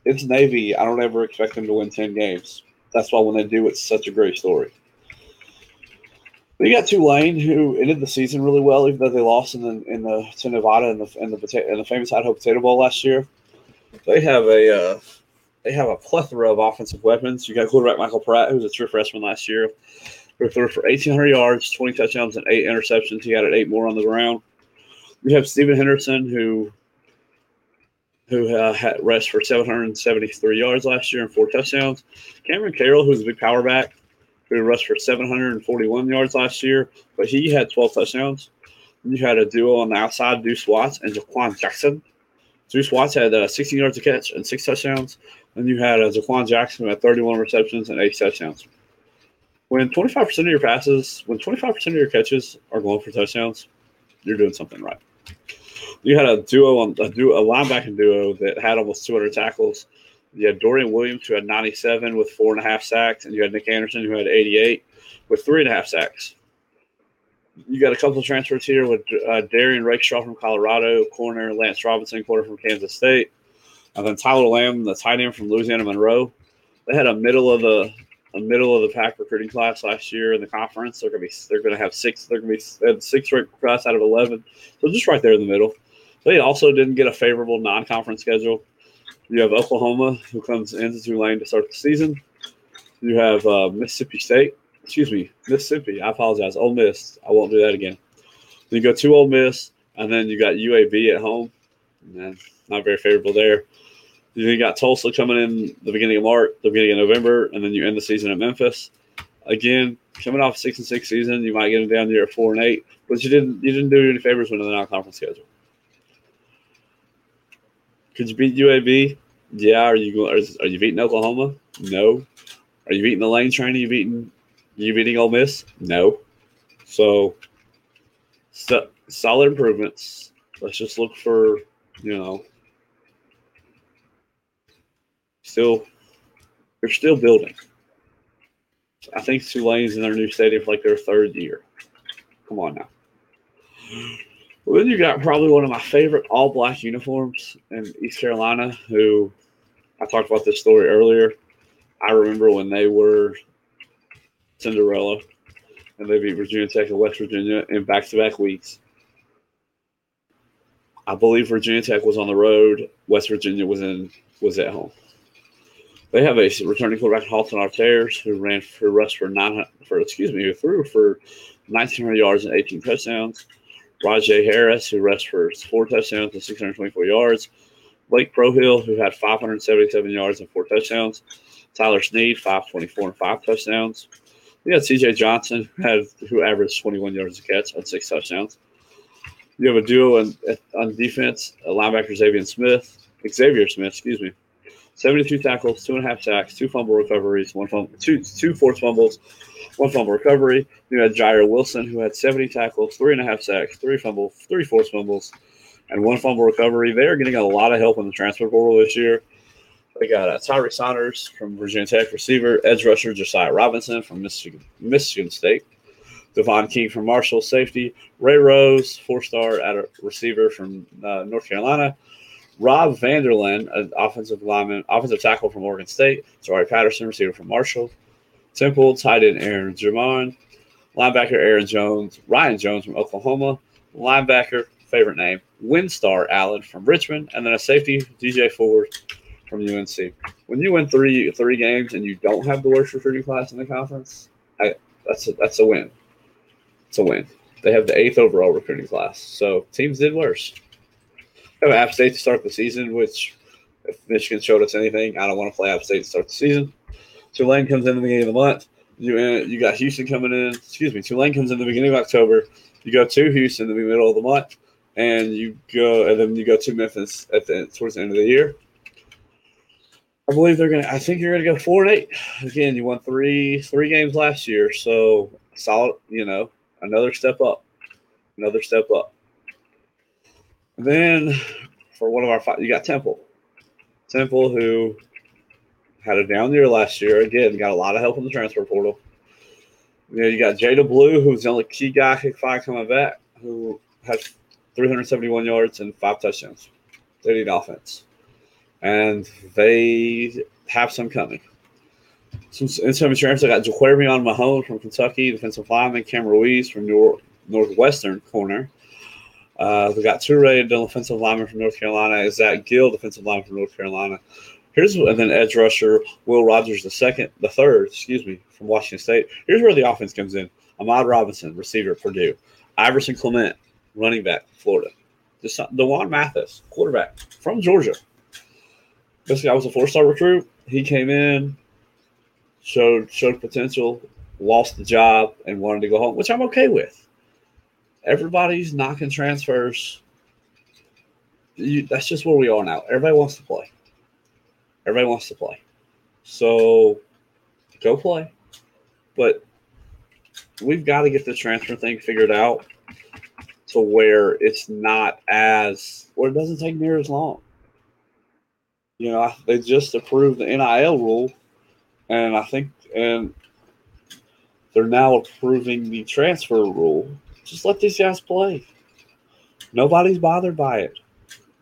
it's Navy. I don't ever expect them to win 10 games. That's why when they do, it's such a great story. We got Tulane, who ended the season really well, even though they lost in the in the to Nevada in the in the, in the famous Idaho Potato Bowl last year. They have a uh, they have a plethora of offensive weapons. You got quarterback Michael Pratt, who was a true freshman last year, who threw for 1,800 yards, 20 touchdowns, and eight interceptions. He it eight more on the ground. You have Stephon Huderson, who who uh, had rushed for 773 yards last year and four touchdowns. Cameron Carroll, who's a big power back, who rushed for 741 yards last year, but he had 12 touchdowns. You had a duo on the outside, Deuce Watts and Jha'Quan Jackson. Deuce Watts had uh, 16 yards to catch and six touchdowns. And you had uh, Jha'Quan Jackson who had 31 receptions and eight touchdowns. When 25% of your passes, when 25% of your catches are going for touchdowns, you're doing something right you had a duo on a duo, a linebacking duo that had almost 200 tackles. You had Dorian Williams who had 97 with four and a half sacks, and you had Nick Anderson who had 88 with three and a half sacks. You got a couple of transfers here with uh, Darian Rakestraw from Colorado, corner Lance Robinson, corner from Kansas State, and then Tyler Lamb, the tight end from Louisiana Monroe. They had a middle of the a middle of the pack recruiting class last year in the conference. They're gonna be they're gonna have six. They're gonna be they six ranked class out of eleven, so just right there in the middle. They also didn't get a favorable non-conference schedule. You have Oklahoma, who comes into Tulane to start the season. You have uh, Mississippi State. Excuse me, Mississippi. I apologize. Ole Miss. I won't do that again. Then you go to Ole Miss, and then you got UAB at home. Not very favorable there. You got Tulsa coming in the beginning of March, the beginning of November, and then you end the season at Memphis. Again, coming off six and six season, you might get them down there at four and eight, but you didn't you didn't do any favors winning the non-conference schedule. Could you beat UAB? Yeah. Are you are, are you beating Oklahoma? No. Are you beating the lane train? Are you beating you beating Ole Miss? No. So, so solid improvements. Let's just look for you know still they're still building. I think Tulane's in their new stadium for like their third year. Come on now. Well, then you got probably one of my favorite all black uniforms in East Carolina, who I talked about this story earlier. I remember when they were Cinderella and they beat Virginia Tech and West Virginia in back to back weeks. I believe Virginia Tech was on the road, West Virginia was in was at home. They have a returning quarterback, Holton Ahlers, who ran for rushed for nine for excuse me, who threw for 1,900 yards and 18 touchdowns. Rahjai Harris, who rushed for four touchdowns and 624 yards. Blake Proehl, who had 577 yards and four touchdowns. Tyler Snead, 524 and five touchdowns. You got CJ Johnson, who, had, who averaged 21 yards a catch on six touchdowns. You have a duo on, on defense, a linebacker Xavier Smith, Xavier Smith, excuse me, 72 tackles, two and a half sacks, two fumble recoveries, one fumble, two two forced fumbles, one fumble recovery. You had Jair Wilson, who had 70 tackles, three and a half sacks, three fumble, three forced fumbles, and one fumble recovery. They are getting a lot of help in the transfer portal this year. They got uh, Tyree Saunders from Virginia Tech receiver, edge rusher Josiah Robinson from Michigan, Michigan State, Devon King from Marshall safety, Ray Rose, four star at a receiver from uh, North Carolina, Rob Vanderland, an offensive lineman, offensive tackle from Oregon State. Sorry, Patterson, receiver from Marshall. Temple, tight end Aaron Germon. Linebacker Aaron Jones. Ryan Jones from Oklahoma. Linebacker, favorite name, Winstar Allen from Richmond. And then a safety, DJ Ford from UNC. When you win three three games and you don't have the worst recruiting class in the conference, I, that's a, that's a win. It's a win. They have the eighth overall recruiting class. So teams did worse App State to start the season, which if Michigan showed us anything, I don't want to play App State to start the season. Tulane comes in the beginning of the month. You uh, you got Houston coming in. Excuse me. Tulane comes in the beginning of October. You go to Houston in the middle of the month, and you go and then you go to Memphis at the towards the end of the year. I believe they're gonna. I think you're gonna go four and eight. Again, you won three three games last year, so solid. You know, another step up. Another step up. Then for one of our five, you got Temple. Temple, who had a down year last year, again, got a lot of help in the transfer portal. You know, you got Jada Blue, who's the only key guy who five coming back, who has 371 yards and five touchdowns. They need offense. And they have some coming. Some in some insurance, I got Jaquarion Mahone from Kentucky, defensive lineman, Cam Ruiz from Northwestern corner, uh, we got two rated defensive linemen from North Carolina. Zach Gill, defensive lineman from North Carolina. Here's and then edge rusher Will Rogers the second, the third, excuse me, from Washington State. Here's where the offense comes in. Ahmad Robinson, receiver, Purdue. Iverson Clement, running back, Florida. D'Wan Mathis, quarterback from Georgia. This guy was a four-star recruit. He came in, showed showed potential, lost the job, and wanted to go home, which I'm okay with everybody's knocking transfers. You, that's just where we are now. Everybody wants to play. Everybody wants to play. So go play. But we've got to get the transfer thing figured out to where it's not as, or it doesn't take near as long. You know, they just approved the NIL rule, and I think, and they're now approving the transfer rule just let these guys play. Nobody's bothered by it.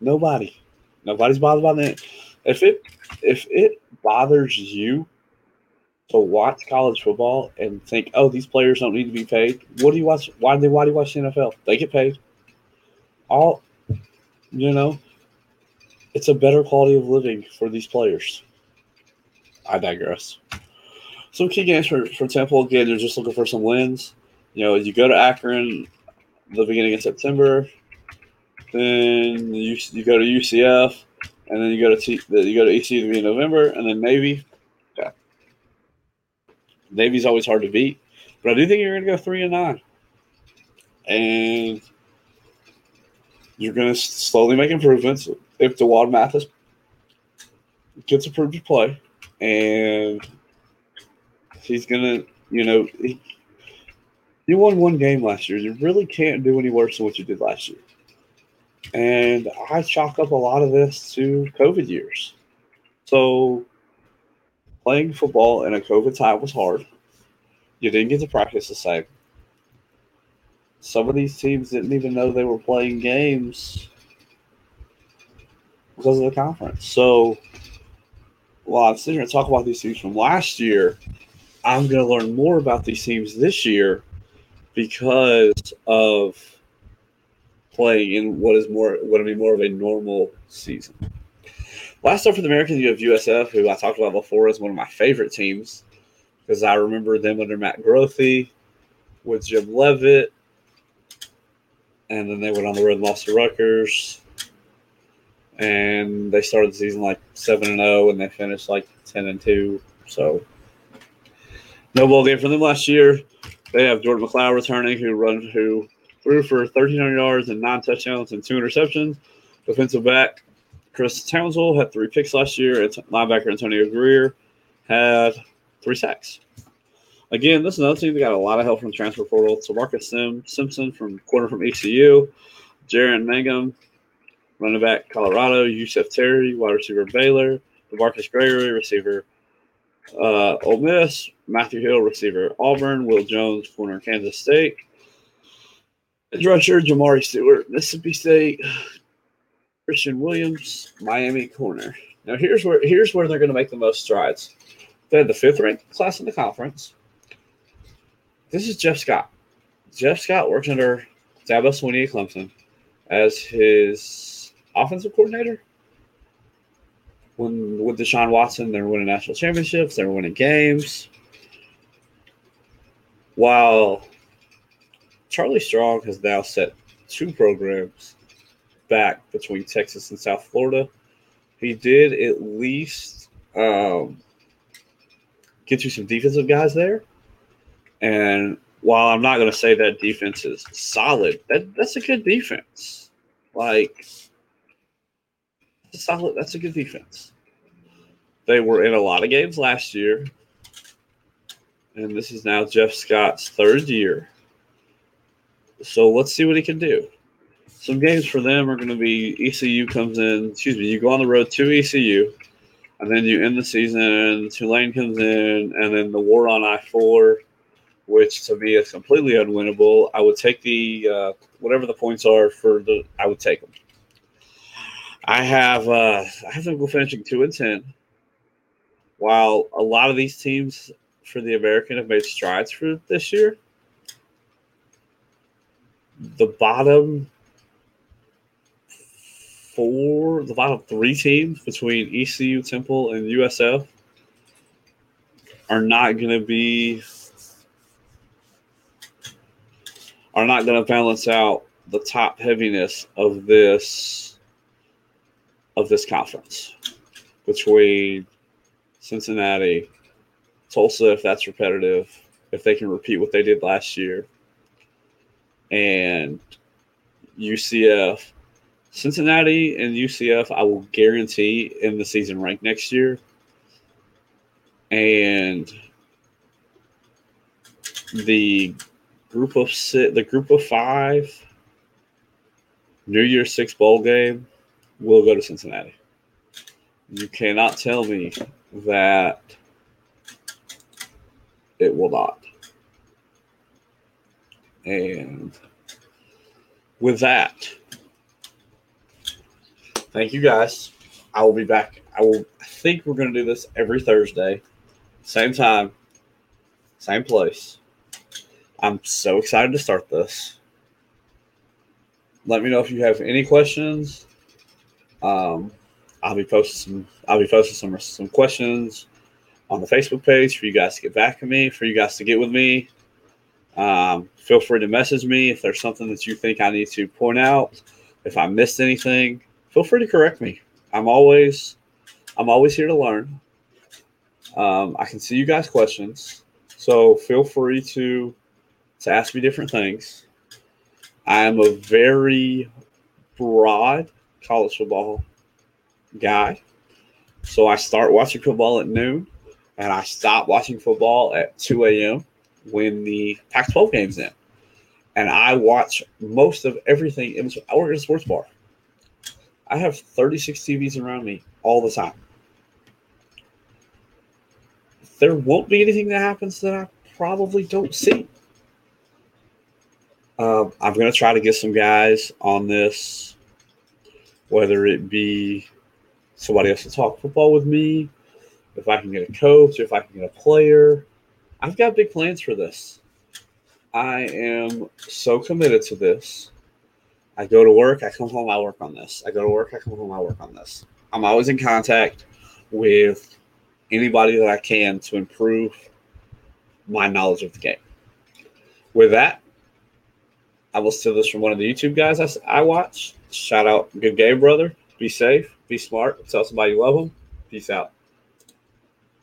Nobody. Nobody's bothered by that. If it if it bothers you to watch college football and think, oh, these players don't need to be paid, what do you watch? Why do they why do you watch the NFL? They get paid. All you know, it's a better quality of living for these players. I digress. Some key games for, for Temple again, they're just looking for some wins you know, you go to Akron the beginning of September, then you, you go to UCF, and then you go to T, you go to ECU in November, and then Navy. Yeah, Navy's always hard to beat, but I do think you're going to go three and nine, and you're going to slowly make improvements. If D'Wan Mathis gets approved to play, and he's going to, you know, he, you won one game last year. You really can't do any worse than what you did last year. And I chalk up a lot of this to COVID years. So playing football in a COVID time was hard. You didn't get to practice the same. some of these teams didn't even know they were playing games because of the conference. So while I'm sitting here and talk about these teams from last year, I'm going to learn more about these teams this year because of playing in what is more going to be more of a normal season. Last up for the Americans, you have USF, who I talked about before as one of my favorite teams because I remember them under Matt Grothe with Jim Leavitt, and then they went on the road and lost to Rutgers, and they started the season like seven and zero, and they finished like ten and two. So no bowl game for them last year. They have Jordan McCloud returning, who run who threw for 1,300 yards and nine touchdowns and two interceptions. Defensive back Chris Townsend had three picks last year. And linebacker Antonio Greer had three sacks. Again, this is another team that got a lot of help from the transfer portal. So Marcus Sim, Simpson from corner from ECU, Jaren Mangham, running back Colorado, Yusef Terry, wide receiver Baylor, DeMarcus Gregory, receiver uh, Ole Miss, Matthew Hill, receiver Auburn, Will Jones, corner Kansas State, edge rusher Jamari Stewart, Mississippi State, Christian Williams, Miami corner. Now here's where here's where they're going to make the most strides. They had the fifth ranked class in the conference. This is Jeff Scott. Jeff Scott works under Dabo Swinney at Clemson as his offensive coordinator. When with Deshaun Watson, they're winning national championships, they're winning games. While Charlie Strong has now set two programs back between Texas and South Florida, he did at least um, get you some defensive guys there. And while I'm not going to say that defense is solid, that that's a good defense. Like, solid. That's a good defense. They were in a lot of games last year, and this is now Jeff Scott's third year. So let's see what he can do. Some games for them are going to be ECU comes in. Excuse me, you go on the road to ECU and then you end the season. Tulane comes in, and then the war on I four, which to me is completely unwinnable. I would take the uh, whatever the points are for the. I would take them. I have uh, I have them go finishing two and ten. While a lot of these teams for the American have made strides for this year, the bottom four, the bottom three teams between ECU, Temple, and USF are not going to be are not going to balance out the top heaviness of this of this conference between Cincinnati, Tulsa, if that's repetitive, if they can repeat what they did last year, and UCF Cincinnati and UCF, I will guarantee in the season rank next year. And the group of six, the group of five New Year's Six bowl game will go to Cincinnati. You cannot tell me that it will not. And with that, Thank you guys. I will be back. I will I think we're going to do this every Thursday, same time, same place. I'm so excited to start this. Let me know if you have any questions. Um, I'll be posting some. I'll be posting some some questions on the Facebook page for you guys to get back to me. For you guys to get with me. Um, feel free to message me if there's something that you think I need to point out. If I missed anything, feel free to correct me. I'm always I'm always here to learn. Um, I can see you guys' questions, so feel free to to ask me different things. I am a very broad college football guy, so I start watching football at noon, and I stop watching football at 2 a.m. when the Pac-12 games in, and I watch most of everything. In, I work at a sports bar. I have 36 TVs around me all the time. There won't be anything that happens that I probably don't see. Uh, I'm going to try to get some guys on this, whether it be somebody else to talk football with me, if I can get a coach, if I can get a player. I've got big plans for this. I am so committed to this. I go to work, I come home, I work on this. I go to work, I come home, I work on this. I'm always in contact with anybody that I can to improve my knowledge of the game. With that, I will steal this from one of the YouTube guys I, I watch. Shout out, good game, brother. Be safe, be smart, tell somebody you love them. Peace out.